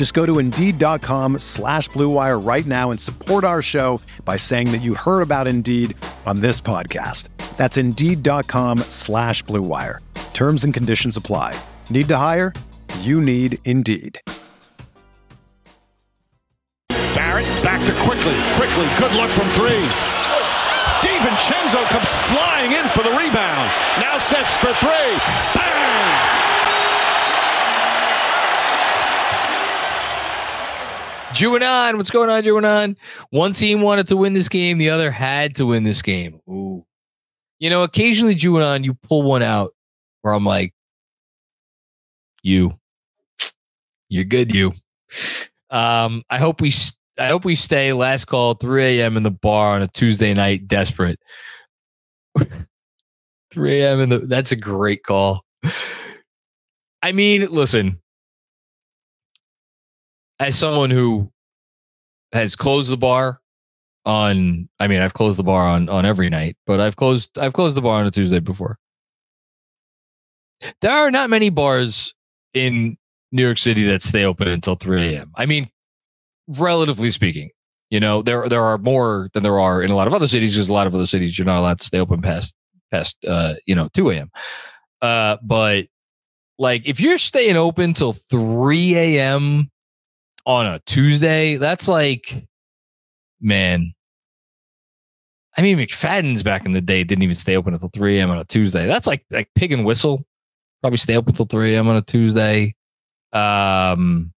Just go to Indeed.com slash BlueWire right now and support our show by saying that you heard about Indeed on this podcast. That's Indeed.com slash BlueWire. Terms and conditions apply. Need to hire? You need Indeed. Barrett back to Quickley. Quickley. Good look from three. DiVincenzo comes flying in for the rebound. Now sets for three. Bang! Juanon, what's going on, Juanon? One team wanted to win this game, the other had to win this game. Ooh. You know, occasionally, Juanon, you pull one out where I'm like, you, you're good, you. Um, I hope we, I hope we stay. Last call, 3 a.m. in the bar on a Tuesday night, desperate. 3 a.m. in the. That's a great call. I mean, listen. As someone who has closed the bar on, I mean, I've closed the bar on on every night, but I've closed I've closed the bar on a Tuesday before. There are not many bars in New York City that stay open until 3 a.m. I mean, relatively speaking, you know, there there are more than there are in a lot of other cities. Because a lot of other cities you're not allowed to stay open past past uh, you know 2 a.m. Uh, but like if you're staying open till 3 a.m. on a Tuesday, that's like, man. I mean, McFadden's back in the day didn't even stay open until 3 a.m. on a Tuesday. That's like like pig and whistle. Probably stay open until 3 a.m. on a Tuesday. Um,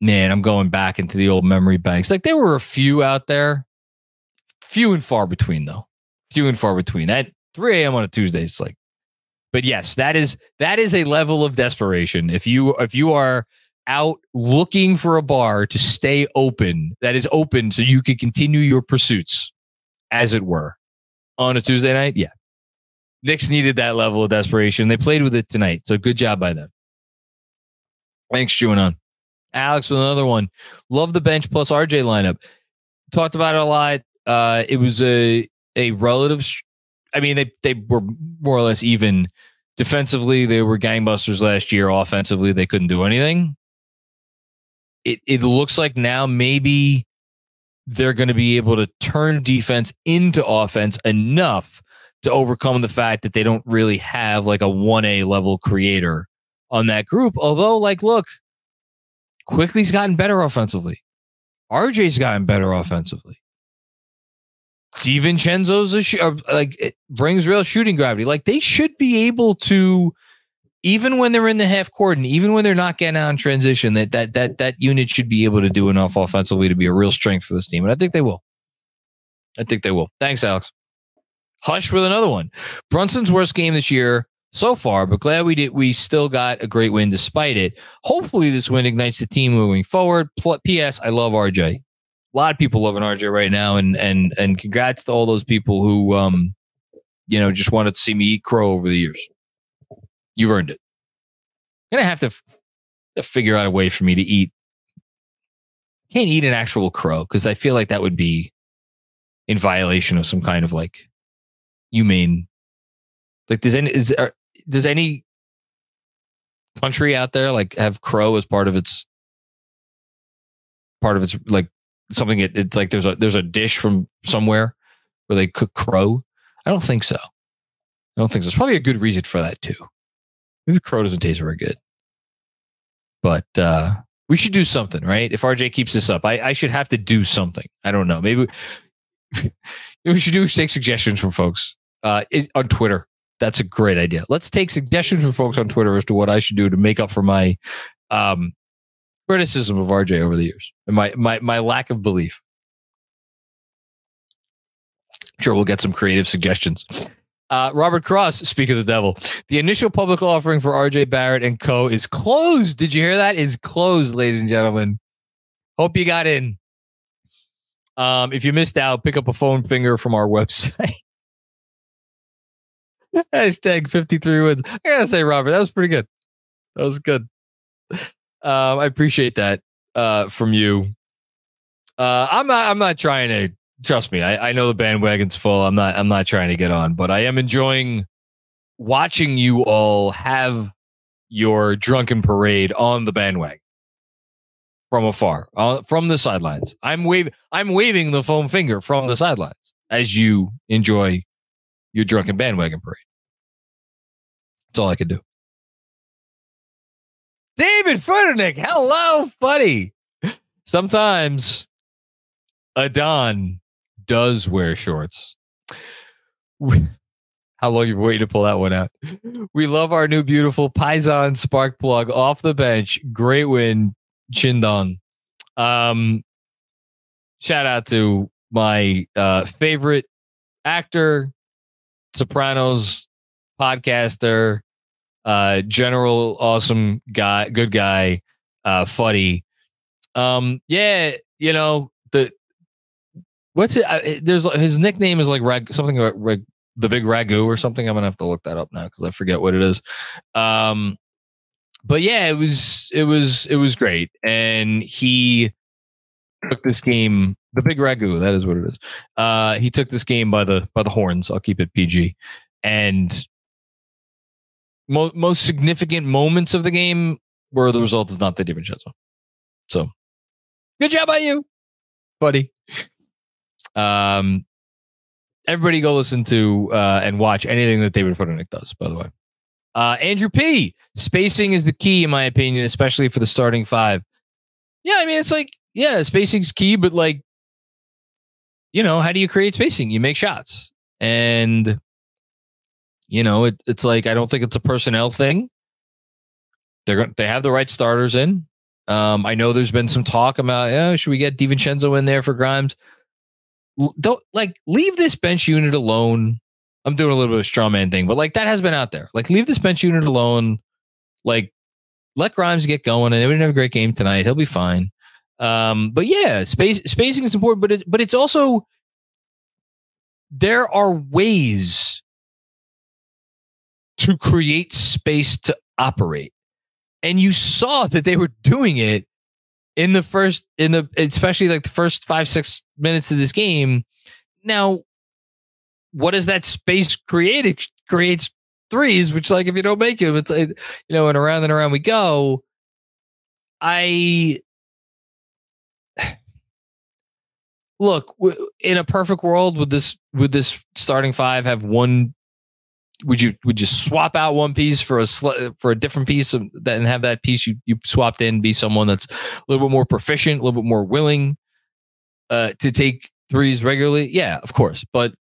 man, I'm going back into the old memory banks. Like there were a few out there, few and far between though. Few and far between. At 3 a.m. on a Tuesday, it's like, but yes, that is that is a level of desperation. If you if you are out looking for a bar to stay open, that is open so you can continue your pursuits, as it were, on a Tuesday night. Yeah. Knicks needed that level of desperation. They played with it tonight. So good job by them. Thanks, chewing on. Alex with another one. Love the bench plus RJ lineup. Talked about it a lot. Uh, it was a a relative. I mean, they they were more or less even defensively. They were gangbusters last year. Offensively, they couldn't do anything. It it looks like now maybe they're going to be able to turn defense into offense enough to overcome the fact that they don't really have like a 1A level creator on that group. Although, like, look, Quickley's gotten better offensively. RJ's gotten better offensively. DiVincenzo's a sh- uh, like brings real shooting gravity. Like they should be able to, even when they're in the half court and even when they're not getting out in transition, that that that that unit should be able to do enough offensively to be a real strength for this team. And I think they will. I think they will. Thanks, Alex. Hush with another one. Brunson's worst game this year so far, but glad we did. We still got a great win despite it. Hopefully, this win ignites the team moving forward. P.S. I love RJ. A lot of people loving RJ right now, and and and congrats to all those people who um, you know, just wanted to see me eat crow over the years. You've earned it. I'm gonna have to, f- to figure out a way for me to eat. Can't eat an actual crow because I feel like that would be in violation of some kind of like humane. Like, does any is are, does any country out there like have crow as part of its part of its like something? It, it's like there's a there's a dish from somewhere where they cook crow. I don't think so. I don't think so. There's probably a good reason for that too. Maybe crow doesn't taste very good. But uh we should do something, right? If RJ keeps this up, I, I should have to do something. I don't know. Maybe we should do take suggestions from folks uh, on Twitter. That's a great idea. Let's take suggestions from folks on Twitter as to what I should do to make up for my um, criticism of RJ over the years and my my my lack of belief. Sure, we'll get some creative suggestions. Uh, Robert Cross, speak of the devil. The initial public offering for RJ Barrett and Co. is closed. Did you hear that? Is closed, ladies and gentlemen. Hope you got in. Um, if you missed out, pick up a phone finger from our website. Hashtag 53 wins. I gotta say, Robert, that was pretty good. That was good. Um, I appreciate that uh, from you. Uh, I'm not. I'm not trying to. Trust me. I, I know the bandwagon's full. I'm not. I'm not trying to get on, but I am enjoying watching you all have your drunken parade on the bandwagon from afar, uh, from the sidelines. I'm waving. I'm waving the foam finger from the sidelines as you enjoy your drunken bandwagon parade. That's all I can do. David Futternick, hello, buddy. Sometimes a Don does wear shorts. How long you waiting to pull that one out? We love our new beautiful Paisan spark plug off the bench. Great win, Chindan. Um, shout out to my uh, favorite actor, Sopranos podcaster, uh, general awesome guy, good guy, uh, Fuddy. Um, yeah, you know what's it? there's his nickname is like rag, something like the big ragu or something. I'm gonna have to look that up now because I forget what it is. Um, but yeah, it was it was it was great, and he took this game the big ragu that is what it is uh he took this game by the by the horns i'll keep it pg and mo- most significant moments of the game were the result of not the DiVincenzo. So good job by you, buddy. Um, everybody go listen to uh, and watch anything that David Futternick does, by the way. Uh, Andrew P. Spacing is the key, in my opinion, especially for the starting five. Yeah, I mean, it's like, yeah, spacing's key, but like, you know, how do you create spacing? You make shots. And you know, it, it's like I don't think it's a personnel thing. They're they have the right starters in. Um, I know there's been some talk about, yeah, should we get DiVincenzo in there for Grimes? Don't like leave this bench unit alone. I'm doing a little bit of straw man thing, but like that has been out there. Like leave this bench unit alone. Like let Grimes get going, and they didn't have a great game tonight. He'll be fine. Um, but yeah, space spacing is important, but but it's also there are ways to create space to operate. And you saw that they were doing it in the first, in the, especially like the first five, six minutes of this game. Now, what does that space create? It creates threes, which, like, if you don't make them, it's like, you know, and around and around we go. I look in a perfect world would this would this starting five have one would you would you swap out one piece for a sl- for a different piece of that and have that piece you you swapped in be someone that's a little bit more proficient, a little bit more willing uh, to take threes regularly? Yeah, of course. But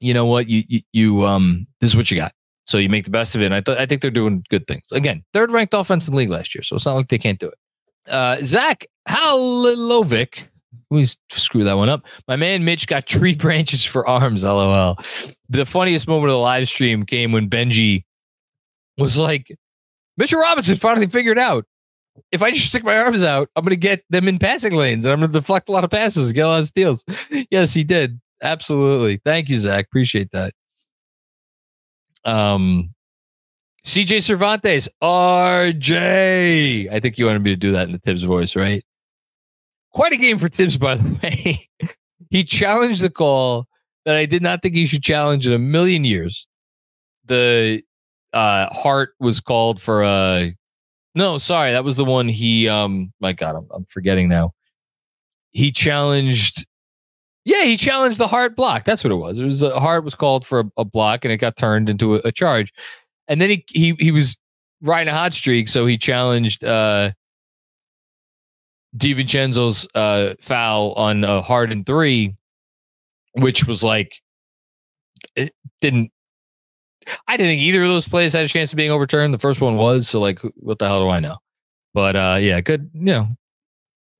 you know what? You you, you um this is what you got. So you make the best of it. And I th- I think they're doing good things. Again, third ranked offense in league last year, so it's not like they can't do it. Uh, Zach Halilovic we screw that one up. My man Mitch got tree branches for arms. LOL. The funniest moment of the live stream came when Benji was like, Mitchell Robinson finally figured out if I just stick my arms out, I'm going to get them in passing lanes and I'm going to deflect a lot of passes, get a lot of steals. yes, he did. Absolutely. Thank you, Zach. Appreciate that. Um, CJ Cervantes, RJ. I think you wanted me to do that in the Thibs voice, right? Quite a game for Thibs, by the way. he challenged the call that I did not think he should challenge in a million years. The uh Hart was called for a no, sorry, that was the one he um my god, I'm, I'm forgetting now. He challenged yeah, he challenged the Hart block. That's what it was. It was a Hart was called for a, a block and it got turned into a, a, charge. And then he he he was riding a hot streak, so he challenged uh DiVincenzo's uh, foul on a Harden three, which was like it didn't. I didn't think either of those plays had a chance of being overturned. The first one was so like, what the hell do I know? But uh, yeah, good. You know,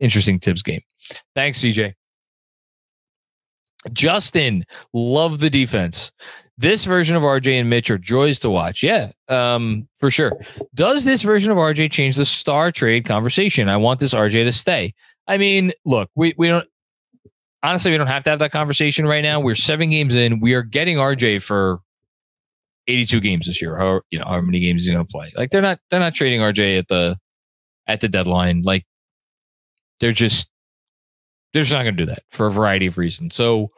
interesting Thibs game. Thanks, CJ. Justin, love the defense. This version of RJ and Mitch are joys to watch. Yeah, um, for sure. Does this version of RJ change the star trade conversation? I want this RJ to stay. I mean, look, we we don't honestly we don't have to have that conversation right now. We're seven games in. We are getting RJ for 82 games this year. How you know how many games he's going to play? Like they're not they're not trading RJ at the at the deadline. Like they're just they're just not going to do that for a variety of reasons. So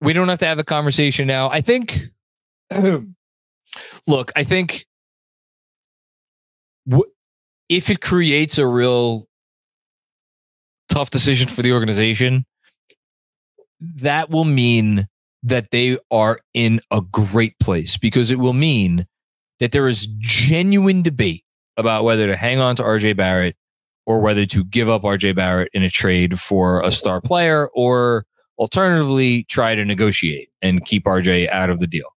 we don't have to have the conversation now. I think. look, I think w- if it creates a real tough decision for the organization, that will mean that they are in a great place because it will mean that there is genuine debate about whether to hang on to RJ Barrett or whether to give up RJ Barrett in a trade for a star player or alternatively try to negotiate and keep RJ out of the deal.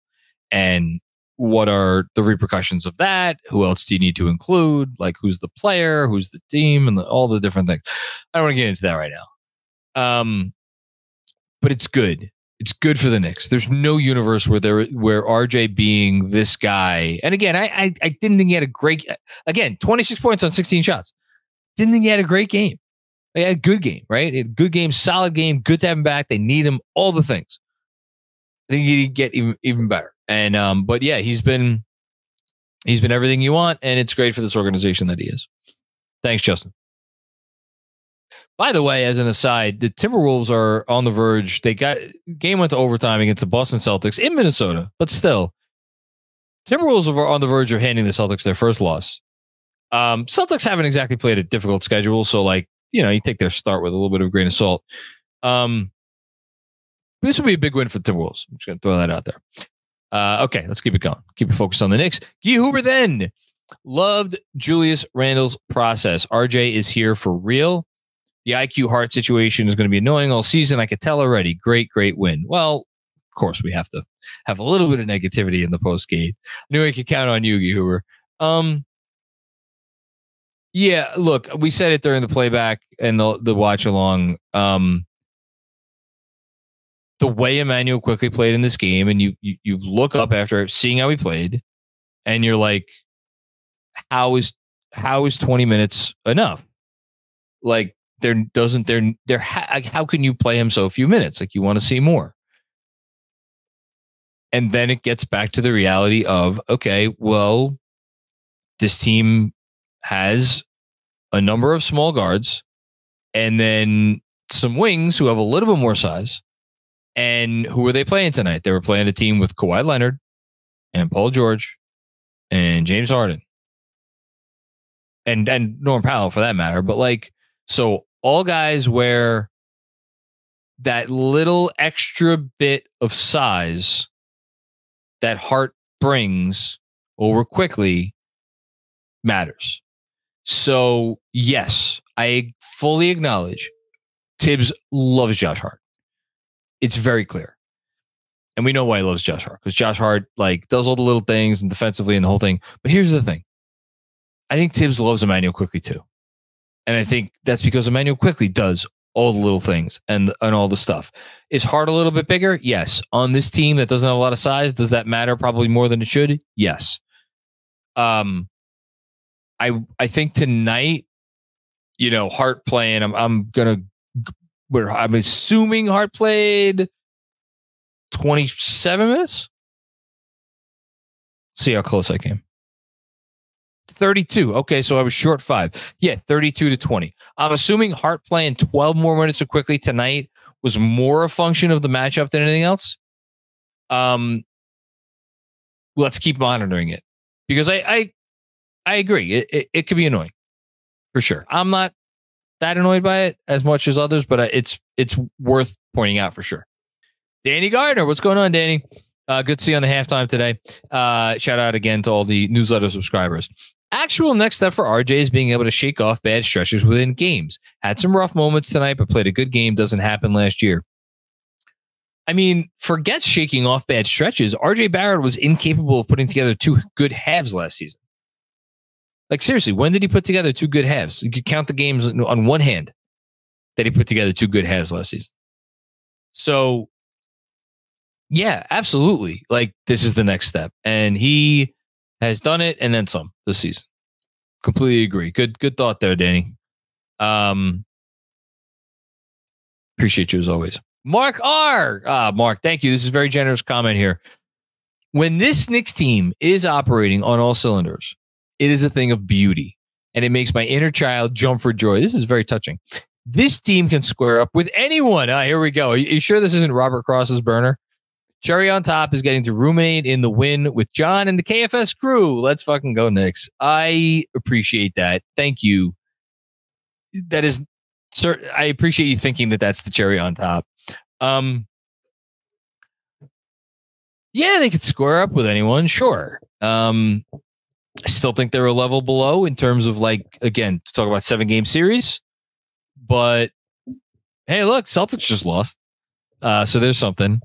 And what are the repercussions of that? Who else do you need to include? Like who's the player, who's the team, and the, all the different things. I don't want to get into that right now. Um, but it's good. It's good for the Knicks. There's no universe where there where RJ being this guy. And again, I, I I didn't think he had a great again 26 points on 16 shots. Didn't think he had a great game. He had a good game, right? Good game, solid game. Good to have him back. They need him. All the things. I think he'd get even even better. And um, but yeah, he's been he's been everything you want, and it's great for this organization that he is. Thanks, Justin. By the way, as an aside, the Timberwolves are on the verge. They got game went to overtime against the Boston Celtics in Minnesota, but still, Timberwolves are on the verge of handing the Celtics their first loss. Um, Celtics haven't exactly played a difficult schedule, so like you know, you take their start with a little bit of a grain of salt. Um, this will be a big win for the Timberwolves. I'm just going to throw that out there. Uh, okay, let's keep it going. Keep it focused on the Knicks. Guy Hoover then loved Julius Randle's process. RJ is here for real. The IQ Hart situation is going to be annoying all season. I could tell already. Great, great win. Well, of course, we have to have a little bit of negativity in the post game. I knew I could count on you, Huber. Um, yeah, look, we said it during the playback and the the watch along. Um, the way Immanuel Quickley played in this game, and you, you you look up after seeing how he played, and you're like, how is how is 20 minutes enough? Like there doesn't there there ha- how can you play him so a few minutes? Like you want to see more. And then it gets back to the reality of okay, well, this team has a number of small guards and then some wings who have a little bit more size. And who were they playing tonight? They were playing a team with Kawhi Leonard and Paul George and James Harden and and Norm Powell for that matter. But like, so all guys where that little extra bit of size that Hart brings over Quickley matters. So, yes, I fully acknowledge Thibs loves Josh Hart. It's very clear. And we know why he loves Josh Hart because Josh Hart like does all the little things and defensively and the whole thing. But here's the thing. I think Thibs loves Immanuel Quickley too. And I think that's because Immanuel Quickley does all the little things and and all the stuff. Is Hart a little bit bigger? Yes. On this team that doesn't have a lot of size, does that matter probably more than it should? Yes. Um I I think tonight, you know, Hart playing. I'm I'm gonna. We're, I'm assuming Hart played 27 minutes. See how close I came. 32. Okay, so I was short five. Yeah, 32 to 20. I'm assuming Hart playing 12 more minutes so Quickley tonight was more a function of the matchup than anything else. Um, let's keep monitoring it because I, I I agree. It, it, it could be annoying for sure. I'm not that annoyed by it as much as others, but uh, it's it's worth pointing out for sure. Danny Gardner, what's going on, Danny? Uh, good to see you on the halftime today. Uh, shout out again to all the newsletter subscribers. Actual next step for RJ is being able to shake off bad stretches within games. Had some rough moments tonight, but played a good game. Doesn't happen last year. I mean, forget shaking off bad stretches. RJ Barrett was incapable of putting together two good halves last season. Like seriously, when did he put together two good halves? You could count the games on one hand that he put together two good halves last season. So, yeah, absolutely. Like this is the next step, and he has done it and then some this season. Completely agree. Good, good thought there, Danny. Um, appreciate you as always. Mark R. Ah, Mark, thank you. This is a very generous comment here. When this Knicks team is operating on all cylinders, it is a thing of beauty and it makes my inner child jump for joy. This is very touching. This team can square up with anyone. Ah, here we go. Are you sure this isn't Robert Cross's burner? Cherry on top is getting to ruminate in the win with John and the KFS crew. Let's fucking go, Knicks. I appreciate that. Thank you. That is, sir. I appreciate you thinking that that's the cherry on top. Um, yeah, they could square up with anyone, sure. Um, I still think they're a level below in terms of like again to talk about seven game series, but hey, look, Celtics just lost, uh, so there's something.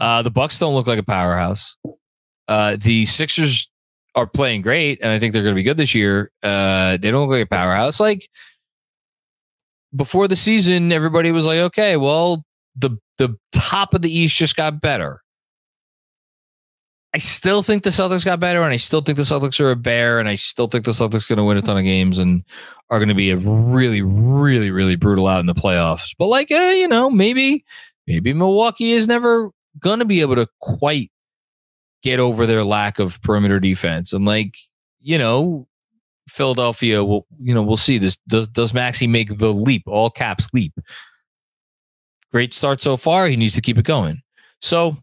Uh, the Bucks don't look like a powerhouse. Uh, the Sixers are playing great, and I think they're going to be good this year. Uh, they don't look like a powerhouse. Like before the season, everybody was like, okay, well, the the top of the East just got better. I still think the Celtics got better, and I still think the Celtics are a bear, and I still think the Celtics are going to win a ton of games and are going to be a really, really, really brutal out in the playoffs. But like, uh, you know, maybe, maybe Milwaukee is never going to be able to quite get over their lack of perimeter defense, and like, you know, Philadelphia will, you know, we'll see. This does does Maxey make the leap, all caps leap Great start so far. He needs to keep it going. So,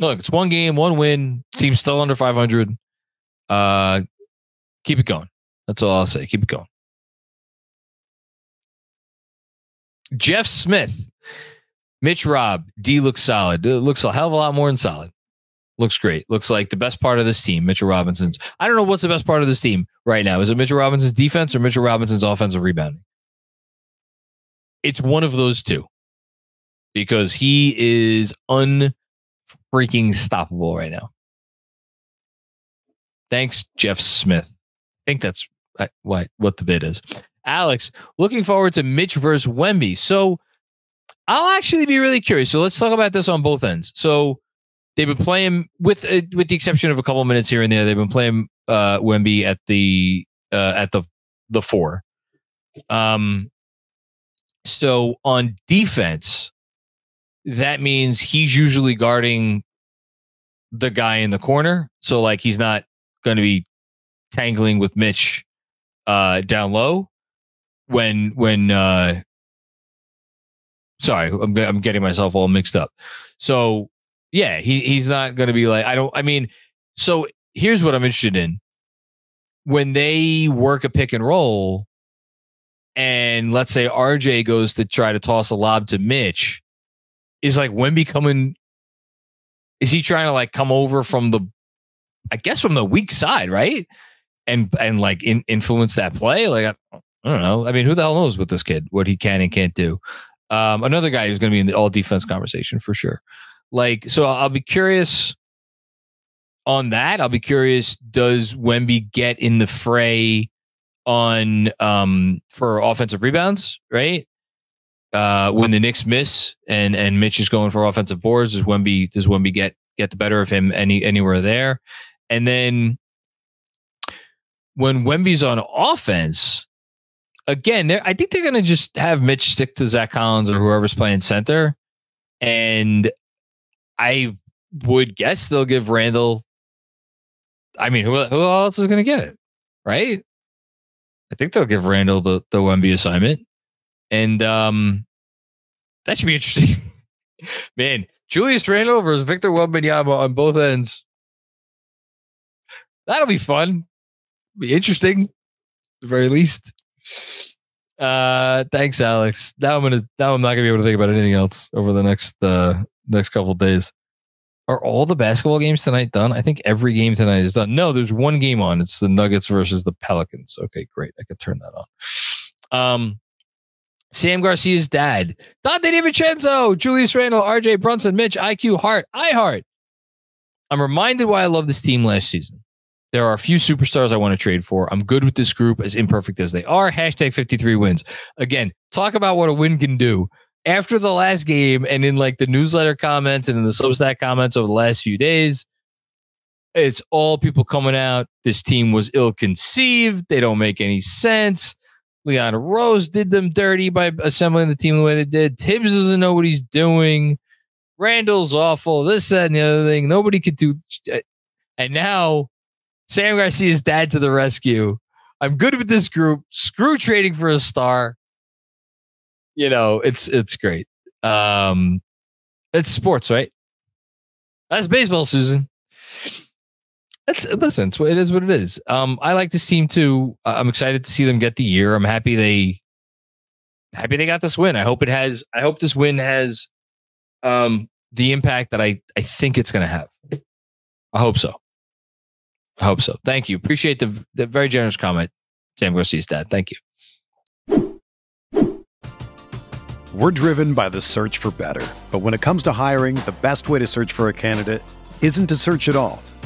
look, it's one game, one win. Team's still under 500. Uh, keep it going. That's all I'll say. Keep it going. Jeff Smith, Mitch Rob, D looks solid. It looks a hell of a lot more than solid. Looks great. Looks like the best part of this team, Mitchell Robinson's. I don't know what's the best part of this team right now. Is it Mitchell Robinson's defense or Mitchell Robinson's offensive rebounding? It's one of those two because he is unfreaking stoppable right now. Thanks, Jeff Smith. I think that's what what the bid is. Alex, looking forward to Mitch versus Wemby. So I'll actually be really curious. So let's talk about this on both ends. So they've been playing with uh, with the exception of a couple minutes here and there. They've been playing uh, Wemby at the uh, at the the four. Um. So on defense, that means he's usually guarding the guy in the corner. So like he's not going to be tangling with Mitch uh, down low when when uh, sorry, I'm I'm getting myself all mixed up. So yeah, he he's not going to be like I don't I mean so here's what I'm interested in. When they work a pick and roll and let's say RJ goes to try to toss a lob to Mitch, is like Wemby coming? Is he trying to like come over from the, I guess from the weak side, right? And and like in, influence that play? Like I, I don't know. I mean, who the hell knows with this kid what he can and can't do? Um, another guy who's going to be in the all defense conversation for sure. Like, so I'll be curious on that. I'll be curious. Does Wemby get in the fray on um for offensive rebounds? Right? Uh, when the Knicks miss and and Mitch is going for offensive boards, does Wemby does Wemby get get the better of him any anywhere there? And then when Wemby's on offense, again, I think they're going to just have Mitch stick to Zach Collins or whoever's playing center, and I would guess they'll give Randle. I mean, who who else is going to get it, right? I think they'll give Randle the the Wemby assignment. And um, that should be interesting. Man, Julius Randle versus Victor Wembanyama on both ends. That'll be fun. Be interesting, at the very least. Uh, thanks, Alex. Now I'm gonna. Now I'm not gonna be able to think about anything else over the next uh next couple days. Are all the basketball games tonight done? I think every game tonight is done. No, there's one game on. It's the Nuggets versus the Pelicans. Okay, great. I could turn that on. Um, Sam Garcia's dad, Donte DiVincenzo, Julius Randle, RJ Brunson, Mitch, IQ, Hart, Heart. I'm reminded why I love this team last season. There are a few superstars I want to trade for. I'm good with this group, as imperfect as they are. Hashtag 53 wins. Again, talk about what a win can do. After the last game and in like the newsletter comments and in the Substack comments over the last few days, it's all people coming out. This team was ill conceived. They don't make any sense. Leon Rose did them dirty by assembling the team the way they did. Thibs doesn't know what he's doing. Randle's awful. This, that, and the other thing. Nobody could do. And now Sam Garcia's dad to the rescue. I'm good with this group. Screw trading for a star. You know, it's it's great. Um, it's sports, right? That's baseball, Susan. That's listen. It's, it is what it is. Um, I like this team too. I'm excited to see them get the year. I'm happy they happy they got this win. I hope it has. I hope this win has um the impact that I I think it's going to have. I hope so. I hope so. Thank you. Appreciate the the very generous comment, Sam Garcia's dad. Thank you. We're driven by the search for better, but when it comes to hiring, the best way to search for a candidate isn't to search at all.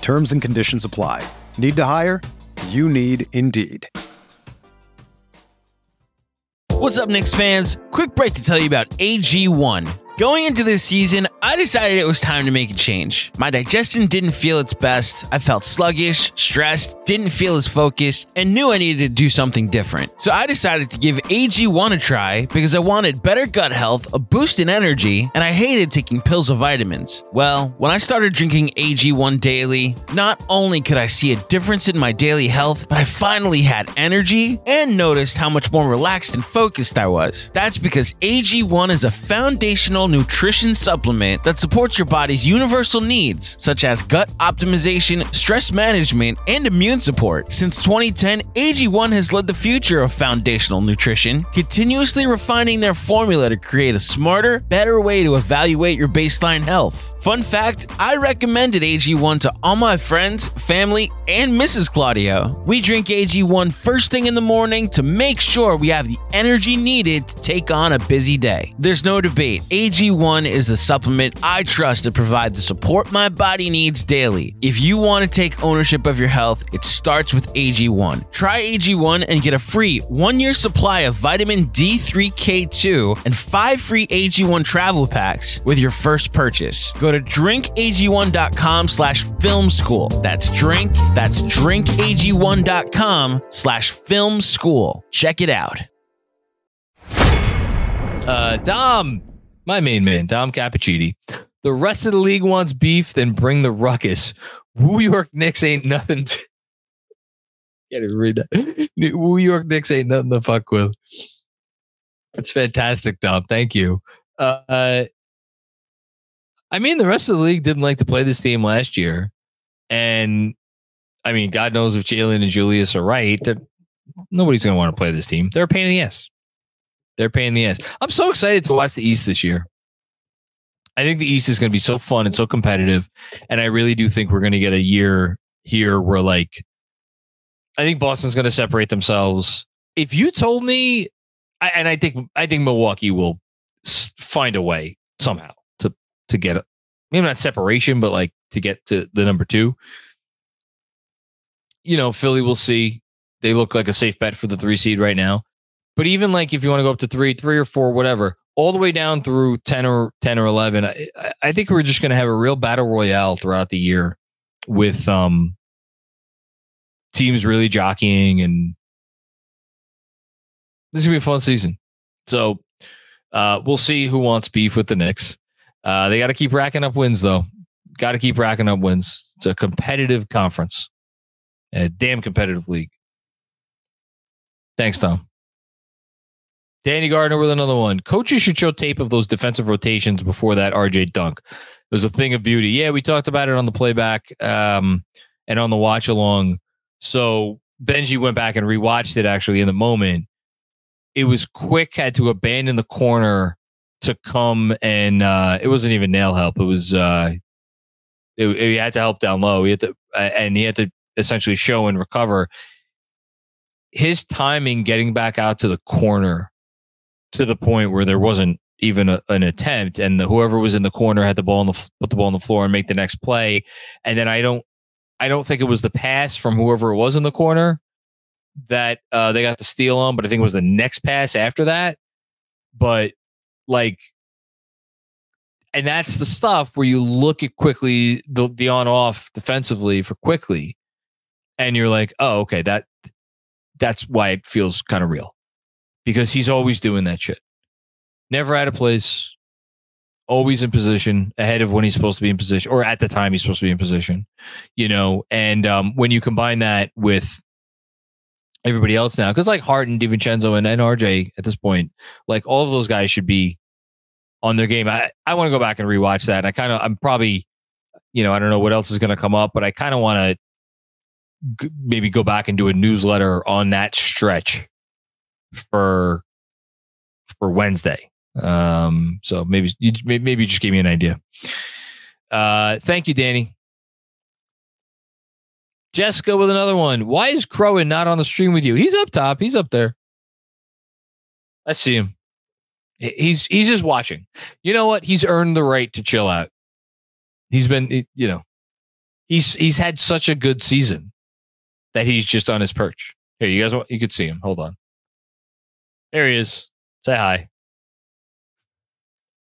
Terms and conditions apply. Need to hire? You need Indeed. What's up, Knicks fans? Quick break to tell you about AG1. Going into this season, I decided it was time to make a change. My digestion didn't feel its best. I felt sluggish, stressed, didn't feel as focused, and knew I needed to do something different. So I decided to give AG1 a try because I wanted better gut health, a boost in energy, and I hated taking pills or vitamins. Well, when I started drinking AG1 daily, not only could I see a difference in my daily health, but I finally had energy and noticed how much more relaxed and focused I was. That's because AG1 is a foundational nutrition supplement that supports your body's universal needs, such as gut optimization, stress management, and immune support. Since 2010, AG1 has led the future of foundational nutrition, continuously refining their formula to create a smarter, better way to evaluate your baseline health. Fun fact I recommended AG1 to all my friends, family, and Mrs. Claudio. We drink AG1 first thing in the morning to make sure we have the energy needed to take on a busy day. There's no debate. AG1 is the supplement I trust to provide the support my body needs daily. If you want to take ownership of your health, it starts with AG1. Try AG1 and get a free one year supply of vitamin D3K2 and five free AG1 travel packs with your first purchase. Go to drinkag1.com slash film school. That's drink, that's drinkag1.com slash film school. Check it out. Uh, Dom, my main man, Dom Cappuccini. The rest of the league wants beef, then bring the ruckus. New York Knicks ain't nothing. To- Can't even read that. New York Knicks ain't nothing to fuck with. That's fantastic, Dom. Thank you. Uh, I mean, the rest of the league didn't like to play this team last year, and I mean, God knows if Jalen and Julius are right, that nobody's going to want to play this team. They're a pain in the ass. They're paying the ass. I'm so excited to watch the East this year. I think the East is going to be so fun and so competitive, and I really do think we're going to get a year here where, like, I think Boston's going to separate themselves. If you told me, I, and I think I think Milwaukee will find a way somehow to to get maybe not separation, but like to get to the number two. You know, Philly will see. They look like a safe bet for the three seed right now. But even like if you want to go up to three, three or four, whatever, all the way down through 10 or 10 or 11. I, I think we're just going to have a real battle royale throughout the year with um teams really jockeying and this is going to be a fun season. So uh, we'll see who wants beef with the Knicks. Uh, they got to keep racking up wins, though. Got to keep racking up wins. It's a competitive conference, a damn competitive league. Thanks, Tom. Danny Gardner with another one. Coaches should show tape of those defensive rotations before that RJ dunk. It was a thing of beauty. Yeah, we talked about it on the playback um, and on the watch along. So Benji went back and rewatched it actually in the moment it was quick, had to abandon the corner to come and uh, it wasn't even nail help. It was uh, it, it, he had to help down low. He had to and he had to essentially show and recover. His timing getting back out to the corner to the point where there wasn't even a, an attempt, and the, whoever was in the corner had the ball on the put the ball on the floor and make the next play. And then I don't I don't think it was the pass from whoever it was in the corner that uh, they got the steal on, but I think it was the next pass after that. But like, and that's the stuff where you look at Quickley the, the on off defensively for Quickley, and you're like, oh, okay, that that's why it feels kind of real because he's always doing that shit. Never out of place, always in position ahead of when he's supposed to be in position or at the time he's supposed to be in position, you know. And um, when you combine that with everybody else now because like Harden, DiVincenzo, and, and RJ at this point, like all of those guys should be on their game. I, I want to go back and rewatch that. And I kind of I'm probably you know I don't know what else is going to come up, but I kind of want to g- maybe go back and do a newsletter on that stretch for for Wednesday. Um, so maybe you maybe you just gave me an idea. Uh, thank you, Danny. Jessica with another one. Why is Crowan not on the stream with you? He's up top. He's up there. I see him. He's he's just watching. You know what? He's earned the right to chill out. He's been, you know, he's he's had such a good season that he's just on his perch. Here, you guys, want, you could see him. Hold on. There he is. Say hi.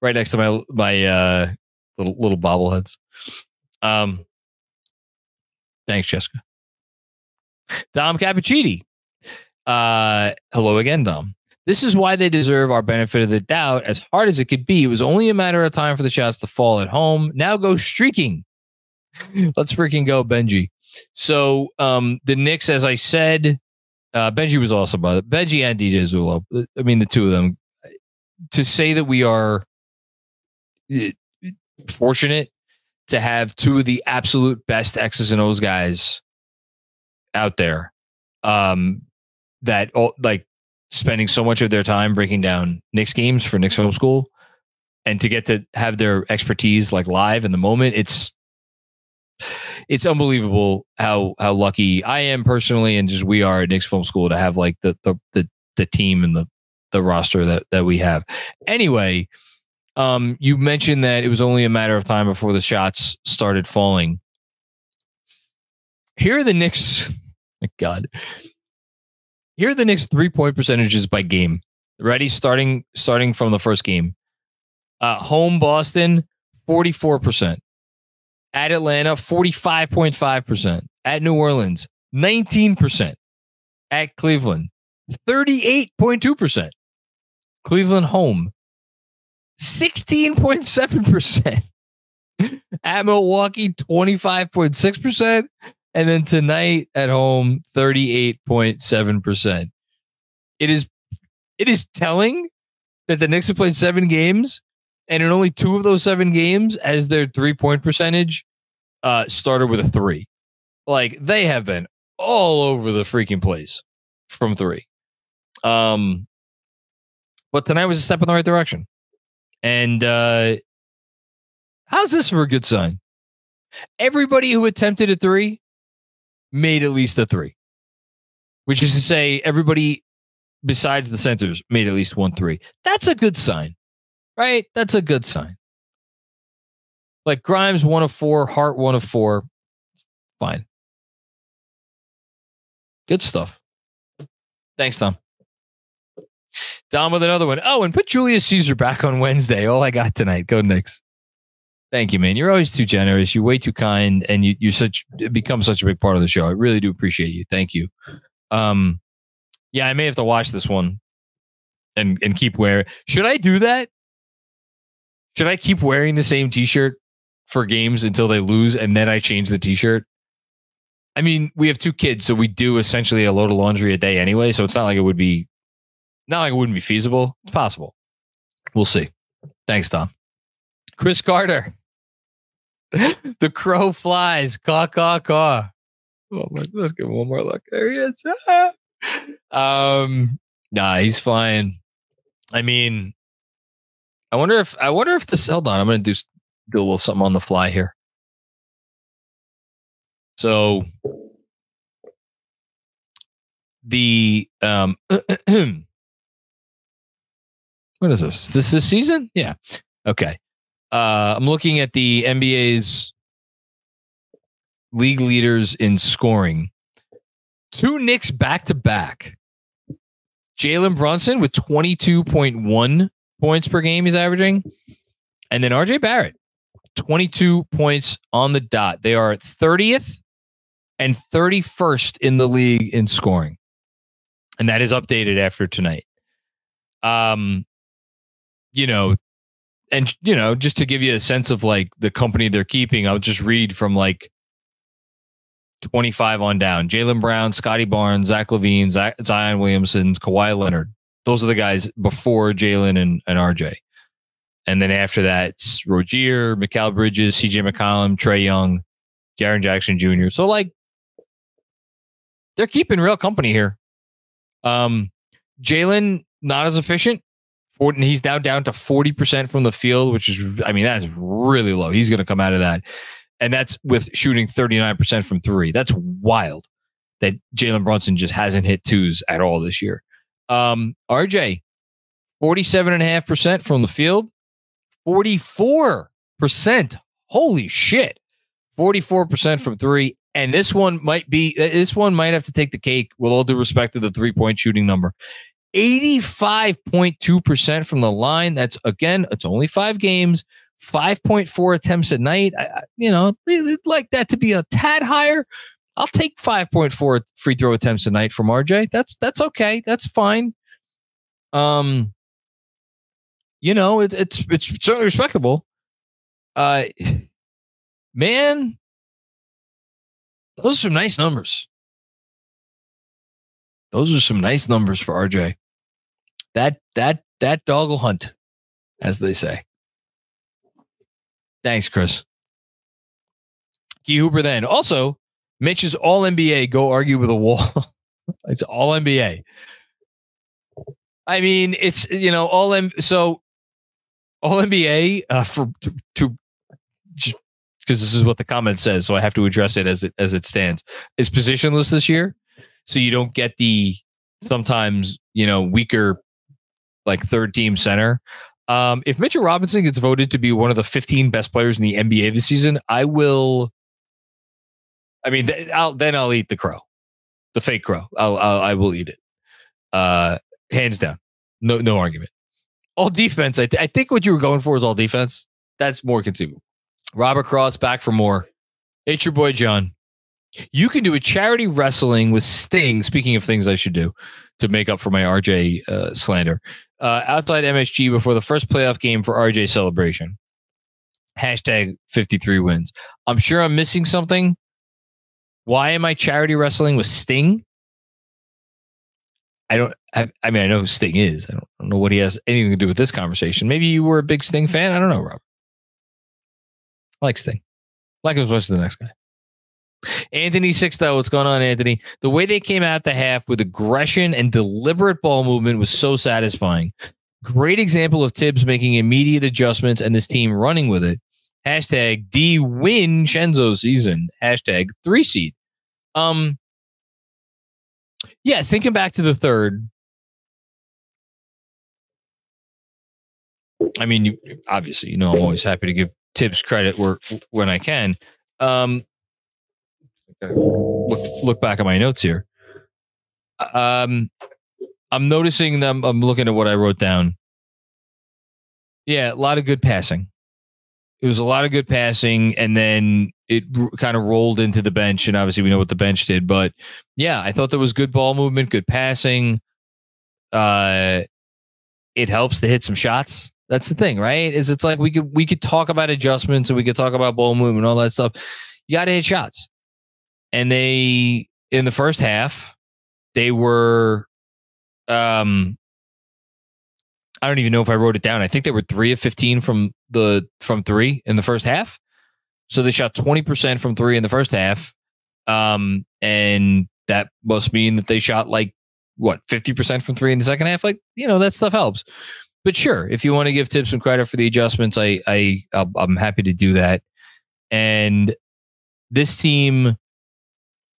Right next to my my uh, little little bobbleheads. Um, Thanks, Jessica. Dom Cappuccini. Uh, hello again, Dom. This is why they deserve our benefit of the doubt. As hard as it could be, it was only a matter of time for the shots to fall at home. Now go streaking. Let's freaking go, Benji. So um, the Knicks, as I said, uh, Benji was awesome by it. Benji and DJ Zullo. I mean, the two of them. To say that we are uh, fortunate to have two of the absolute best X's and O's guys out there um, that like spending so much of their time breaking down Knicks games for Knicks Film School and to get to have their expertise like live in the moment, it's it's unbelievable how how lucky I am personally and just we are at Knicks Film School to have like the the the, the team and the the roster that that we have. Anyway, um, you mentioned that it was only a matter of time before the shots started falling. Here are the Knicks. My God. Here are the Knicks three point percentages by game. Ready? Starting starting from the first game. Uh, home Boston, 44%. At Atlanta, 45.5%. At New Orleans, 19%. At Cleveland, 38.2%. Cleveland home, 16.7%. at Milwaukee, 25.6%. And then tonight at home, 38.7%. It is it is telling that the Knicks have played seven games, and in only two of those seven games, as their three-point percentage uh started with a three. Like they have been all over the freaking place from three. Um but tonight was a step in the right direction. And uh, how's this for a good sign? Everybody who attempted a three made at least a three, which is to say, everybody besides the centers made at least one three. That's a good sign, right? That's a good sign. Like Grimes, one of four, Hart, one of four. Fine. Good stuff. Thanks, Tom. Dom with another one. Oh, and put Julius Caesar back on Wednesday. All I got tonight. Go Knicks. Thank you, man. You're always too generous. You're way too kind, and you, you're such become such a big part of the show. I really do appreciate you. Thank you. Um, yeah, I may have to watch this one and and keep wearing. Should I do that? Should I keep wearing the same T-shirt for games until they lose, and then I change the T-shirt? I mean, we have two kids, so we do essentially a load of laundry a day anyway. So it's not like it would be, not like it wouldn't be feasible. It's possible. We'll see. Thanks, Tom. Chris Carter. the crow flies. Caw, caw, caw. Oh my, let's give him one more look. There he is. um, nah, he's flying. I mean, I wonder if I wonder if this. Hold on, I'm gonna do do a little something on the fly here. So the um what is this? Is this this season? Yeah. Okay. Uh I'm looking at the NBA's league leaders in scoring. Two Knicks back to back. Jalen Brunson with 22.1 points per game he's averaging. And then RJ Barrett, 22 points on the dot. They are 30th and 31st in the league in scoring. And that is updated after tonight. Um, you know, and you know, just to give you a sense of like the company they're keeping, I'll just read from like 25 on down. Jaylen Brown, Scottie Barnes, Zach LaVine, Zach, Zion Williamson, Kawhi Leonard. Those are the guys before Jalen and, and RJ. And then after that, it's Rozier, Mikal Bridges, CJ McCollum, Trae Young, Jaren Jackson Jr. So like they're keeping real company here. Um, Jalen not as efficient. He's now down to 40% from the field, which is, I mean, that's really low. He's going to come out of that. And that's with shooting 39% from three. That's wild that Jalen Brunson just hasn't hit twos at all this year. Um, RJ, 47.5% from the field, 44%. Holy shit. 44% from three. And this one might be, this one might have to take the cake with all due respect to the three point shooting number. 85.2% from the line. That's again, it's only five games, 5.4 attempts a night. I, you know, I'd like that to be a tad higher. I'll take 5.4 free throw attempts a night from RJ. That's that's okay. That's fine. Um, you know, it, it's it's certainly respectable. Uh, man, those are some nice numbers. Those are some nice numbers for RJ. That that that dog will hunt, as they say. Thanks, Chris. Key Hooper then. Also, Mitch's all NBA. Go argue with a wall. it's all NBA. I mean, it's you know all M. So all NBA uh, for to, because this is what the comment says, so I have to address it as it as it stands. Is positionless this year, so you don't get the sometimes you know weaker like third team center. Um, if Mitchell Robinson gets voted to be one of the 15 best players in the NBA this season, I will I mean, th- I'll, then I'll eat the crow, the fake crow. I'll, I'll I will eat it, uh, hands down. No no argument. All defense. I, th- I think what you were going for is all defense. That's more conceivable. Robert Cross back for more. It's your boy John. You can do a charity wrestling with Sting. Speaking of things I should do to make up for my RJ uh, slander, uh, outside MSG before the first playoff game for RJ celebration. Hashtag 53 wins. I'm sure I'm missing something. Why am I charity wrestling with Sting? I don't. I, mean, I know who Sting is. I don't, I don't, know what he has anything to do with this conversation. Maybe you were a big Sting fan. I don't know, Robert. I like Sting. Like him as much as the next guy. Anthony Six, though, what's going on, Anthony? The way they came out the half with aggression and deliberate ball movement was so satisfying. Great example of Thibs making immediate adjustments and this team running with it. Hashtag DiVincenzo season. Hashtag three seed. Um, yeah, thinking back to the third. I mean, you, obviously, you know, I'm always happy to give Thibs credit where when I can. Um, look, look back at my notes here. Um, I'm noticing them. I'm looking at what I wrote down. Yeah, a lot of good passing. It was a lot of good passing, and then it r- kind of rolled into the bench. And obviously, we know what the bench did. But yeah, I thought there was good ball movement, good passing. Uh, it helps to hit some shots. That's the thing, right? Is it's like we could we could talk about adjustments and we could talk about ball movement and all that stuff. You got to hit shots, and they in the first half they were um I don't even know if I wrote it down. I think they were three of fifteen from the from three in the first half. So they shot twenty percent from three in the first half, um, and that must mean that they shot like what fifty percent from three in the second half. Like you know that stuff helps. But sure, if you want to give Thibs some credit for the adjustments, I I I'm happy to do that. And this team,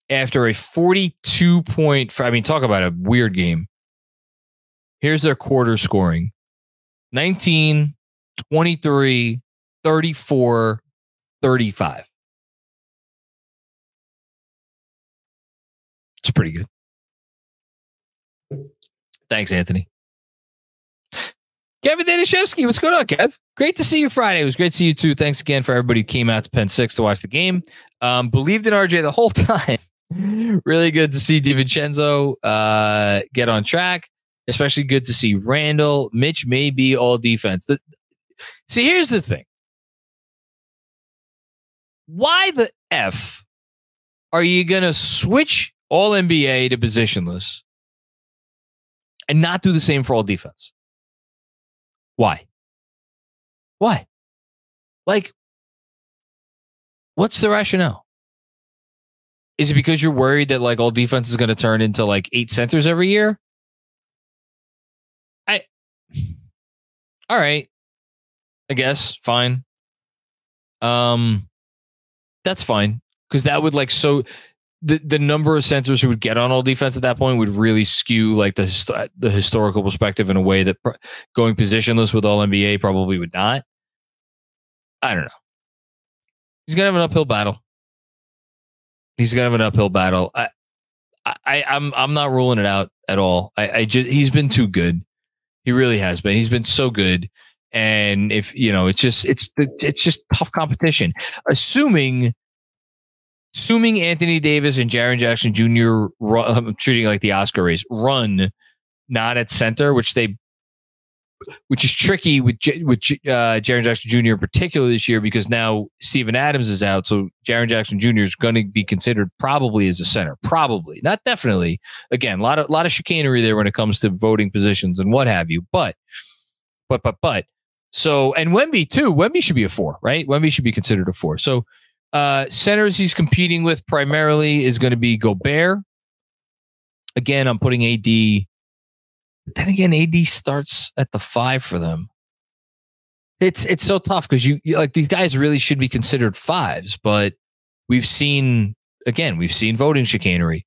after a forty-two point, I mean, talk about a weird game. Here's their quarter scoring 19, 23, 34, 35. It's pretty good. Thanks, Anthony. Kevin Danishevsky, what's going on, Kev? Great to see you Friday. It was great to see you too. Thanks again for everybody who came out to Penn Six to watch the game. Um, believed in RJ the whole time. really good to see DiVincenzo uh, get on track. Especially good to see Randle. Mitch may be all defense. The, see, here's the thing. Why the F are you going to switch all NBA to positionless and not do the same for all defense? Why? Why? Like, what's the rationale? Is it because you're worried that like all defense is going to turn into like eight centers every year? I, all right, I guess fine. Um, that's fine because that would like so the the number of centers who would get on all defense at that point would really skew like the the historical perspective in a way that going positionless with all NBA probably would not. I don't know. He's gonna have an uphill battle. He's gonna have an uphill battle. I, I, I'm I'm not ruling it out at all. I, I just he's been too good. He really has been. He's been so good. And if you know, it's just it's it's just tough competition. Assuming assuming Anthony Davis and Jaren Jackson Jr. Run, I'm treating like the Oscar race run not at center, which they which is tricky with with uh, Jaren Jackson Jr. in particular this year because now Steven Adams is out, so Jaren Jackson Jr. is going to be considered probably as a center, probably not definitely. Again, a lot of lot of chicanery there when it comes to voting positions and what have you, but but but but so and Wemby too. Wemby should be a four, right? Wemby should be considered a four. So uh, centers he's competing with primarily is going to be Gobert. Again, I'm putting AD. Then again, AD starts at the five for them. It's it's so tough because you, you like these guys really should be considered fives, but we've seen again we've seen voting chicanery.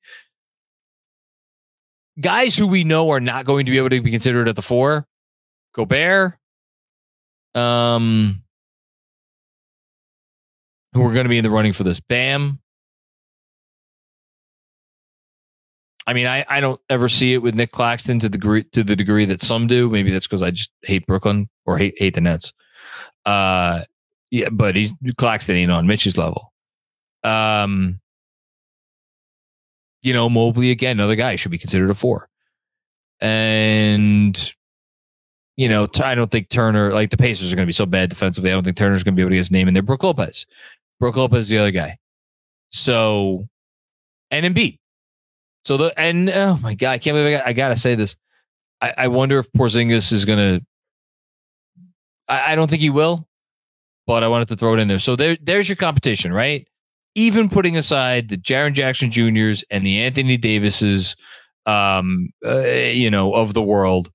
Guys who we know are not going to be able to be considered at the four, Gobert, um, who are going to be in the running for this. Bam. I mean, I, I don't ever see it with Nick Claxton to the degree to the degree that some do. Maybe that's because I just hate Brooklyn or hate hate the Nets. Uh, yeah, but he's Claxton ain't on Mitch's level. Um, you know, Mobley again, another guy should be considered a four. And you know, I don't think Turner, like the Pacers are going to be so bad defensively. I don't think Turner's going to be able to get his name in there. Brook Lopez. Brook Lopez the other guy. So, and Embiid. So the, and oh my God, I can't believe I, got, I got to say this. I, I wonder if Porzingis is going to, I don't think he will, but I wanted to throw it in there. So there, there's your competition, right? Even putting aside the Jaren Jackson Juniors and the Anthony Davises, um, uh, you know, of the world,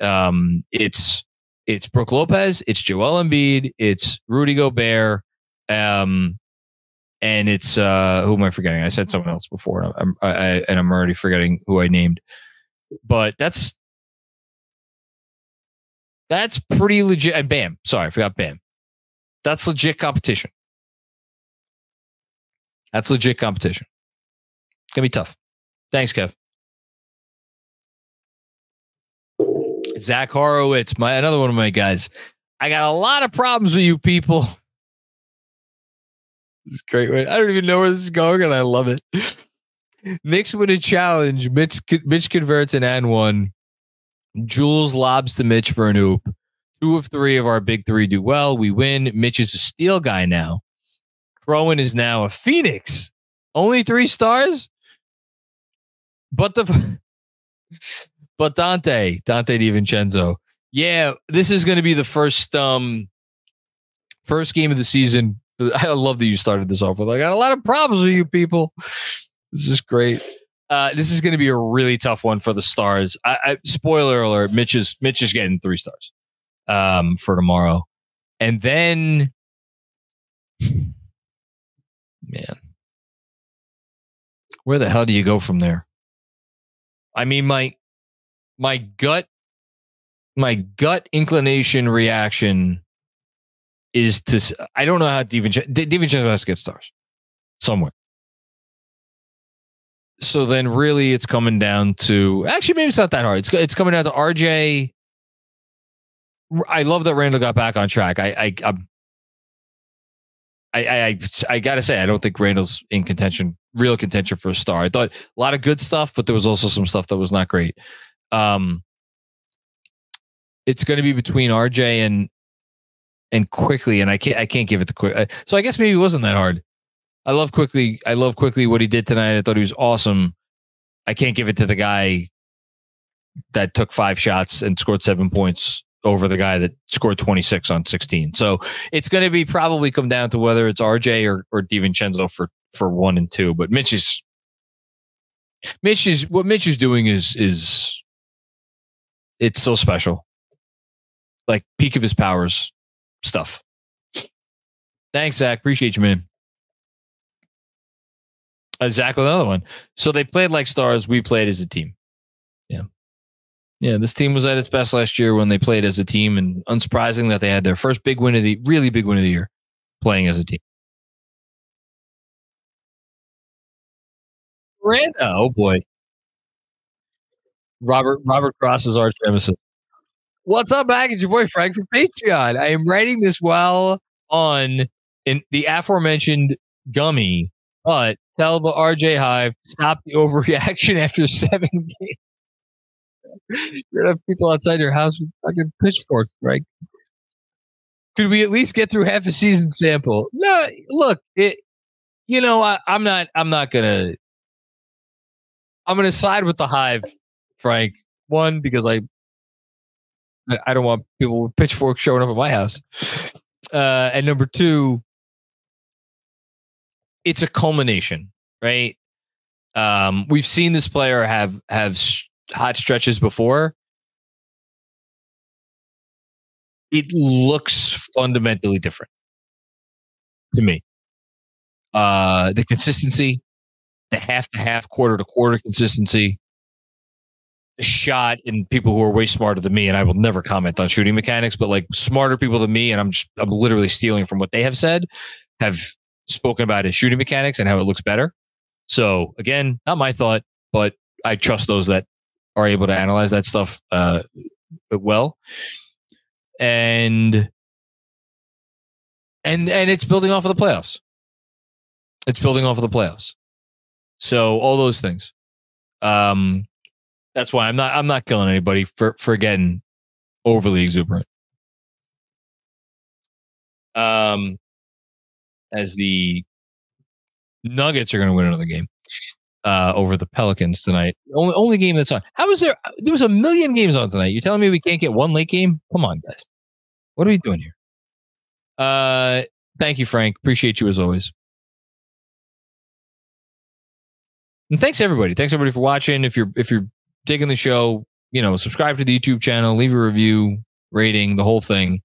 um, it's it's Brook Lopez, it's Joel Embiid, it's Rudy Gobert, um, and it's uh, who am I forgetting? I said someone else before, and I'm I, I, and I'm already forgetting who I named. But that's that's pretty legit. And Bam, sorry, I forgot Bam. That's legit competition. That's legit competition. It's gonna be tough. Thanks, Kev. Zach Horowitz, my another one of my guys. I got a lot of problems with you people. Is great. I don't even know where this is going, and I love it. Knicks win a challenge. Mitch, Mitch converts an and one. Jules lobs to Mitch for an oop. Two of three of our big three do well. We win. Mitch is a steal guy now. Crowan is now a Phoenix. Only three stars? But the but Dante, Donte DiVincenzo. Yeah, this is going to be the first um first game of the season. I love that you started this off with. I got a lot of problems with you people. This is great. Uh, this is going to be a really tough one for the stars. I, I, spoiler alert: Mitch is Mitch is getting three stars um, for tomorrow, and then man, where the hell do you go from there? I mean, my my gut, my gut inclination reaction is to I don't know how DiVincenzo, DiVincenzo has to get stars somewhere. So then, really, it's coming down to actually maybe it's not that hard. It's it's coming down to RJ. I love that Randle got back on track. I I I'm, I I I gotta say I don't think Randle's in contention, real contention for a star. I thought a lot of good stuff, but there was also some stuff that was not great. Um, it's going to be between RJ and and Quickley, and I can't I can't give it the quick. Uh, so I guess maybe it wasn't that hard. I love Quickley. I love Quickley what he did tonight. I thought he was awesome. I can't give it to the guy that took five shots and scored seven points over the guy that scored 26 on 16. So it's going to be probably come down to whether it's RJ or, or DiVincenzo for, for one and two. But Mitch is, Mitch is, what Mitch is doing is, is, it's so special. Like peak of his powers stuff. Thanks, Zach. Appreciate you, man. Uh, Zach with another one. So they played like stars. We played as a team. Yeah. Yeah. This team was at its best last year when they played as a team. And unsurprising that they had their first big win of the really big win of the year playing as a team. Miranda. Oh boy. Robert Robert Cross is arch nemesis. What's up, Mac? It's your boy Frank from Patreon. I am writing this while on in the aforementioned gummy, but tell the RJ Hive stop the overreaction after seven games. You're gonna have people outside your house with fucking pitchforks, right? Could we at least get through half a season sample? No, look, it. You know, I, I'm not. I'm not gonna. I'm gonna side with the Hive, Frank. One because I. I don't want people with pitchforks showing up at my house. Uh, and number two, it's a culmination, right? Um, we've seen this player have have hot stretches before. It looks fundamentally different to me. Uh, the consistency, the half to half, quarter to quarter consistency, shot, and people who are way smarter than me, and I will never comment on shooting mechanics, but like smarter people than me, and I'm just I'm literally stealing from what they have said, have spoken about his shooting mechanics and how it looks better. So again, not my thought, but I trust those that are able to analyze that stuff uh, well. And and and it's building off of the playoffs. It's building off of the playoffs. So all those things. Um that's why I'm not I'm not killing anybody for for getting overly exuberant. Um as the Nuggets are going to win another game uh, over the Pelicans tonight. Only only game that's on. How is there? There was a million games on tonight. You're telling me we can't get one late game? Come on, guys. What are we doing here? Uh, thank you, Frank. Appreciate you as always. And thanks everybody. Thanks everybody for watching. If you're if you're digging the show, you know, subscribe to the YouTube channel, leave a review, rating, the whole thing.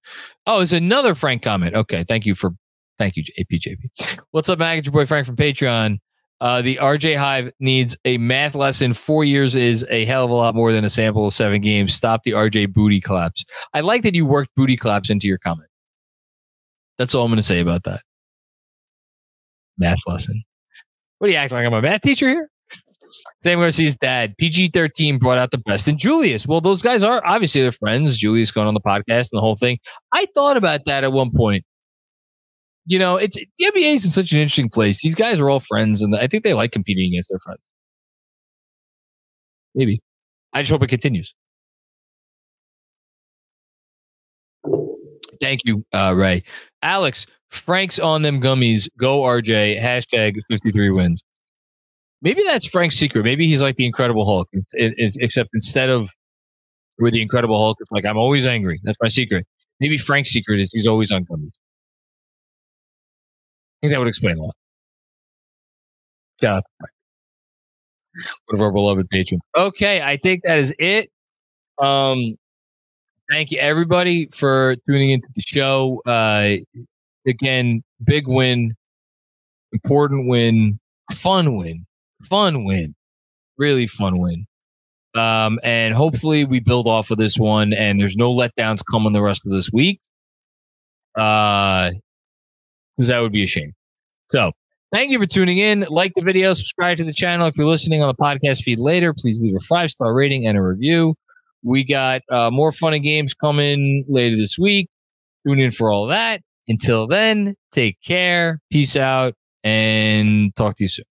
Oh, it's another Frank comment. Okay, thank you for Thank you, APJP. What's up, Mag? Your boy Frank from Patreon. Uh, the RJ Hive needs a math lesson. Four years is a hell of a lot more than a sample of seven games. Stop the RJ booty claps. I like that you worked booty claps into your comment. That's all I'm going to say about that. Math lesson. What do you act like? I'm a math teacher here? Sam Garcia's dad, PG 13 brought out the best. in Julius, well, those guys are obviously they're friends. Julius going on the podcast and the whole thing. I thought about that at one point. You know, it's the NBA is in such an interesting place. These guys are all friends, and I think they like competing against their friends. Maybe. I just hope it continues. Thank you, uh, Ray. Alex, Frank's on them gummies. Go RJ. Hashtag 53 wins. Maybe that's Frank's secret. Maybe he's like the Incredible Hulk, it, it, except instead of with the Incredible Hulk, it's like I'm always angry. That's my secret. Maybe Frank's secret is he's always gummies. I think that would explain a lot. Shout out one of our beloved patrons. Okay, I think that is it. Um, thank you everybody for tuning into the show. Uh, again, big win, important win, fun win, fun win, really fun win. Um, and hopefully we build off of this one and there's no letdowns coming the rest of this week. Uh, because that would be a shame. So thank you for tuning in. Like the video, subscribe to the channel. If you're listening on the podcast feed later, please leave a five star rating and a review. We got uh, more fun and games coming later this week. Tune in for all that. Until then, take care, peace out, and talk to you soon.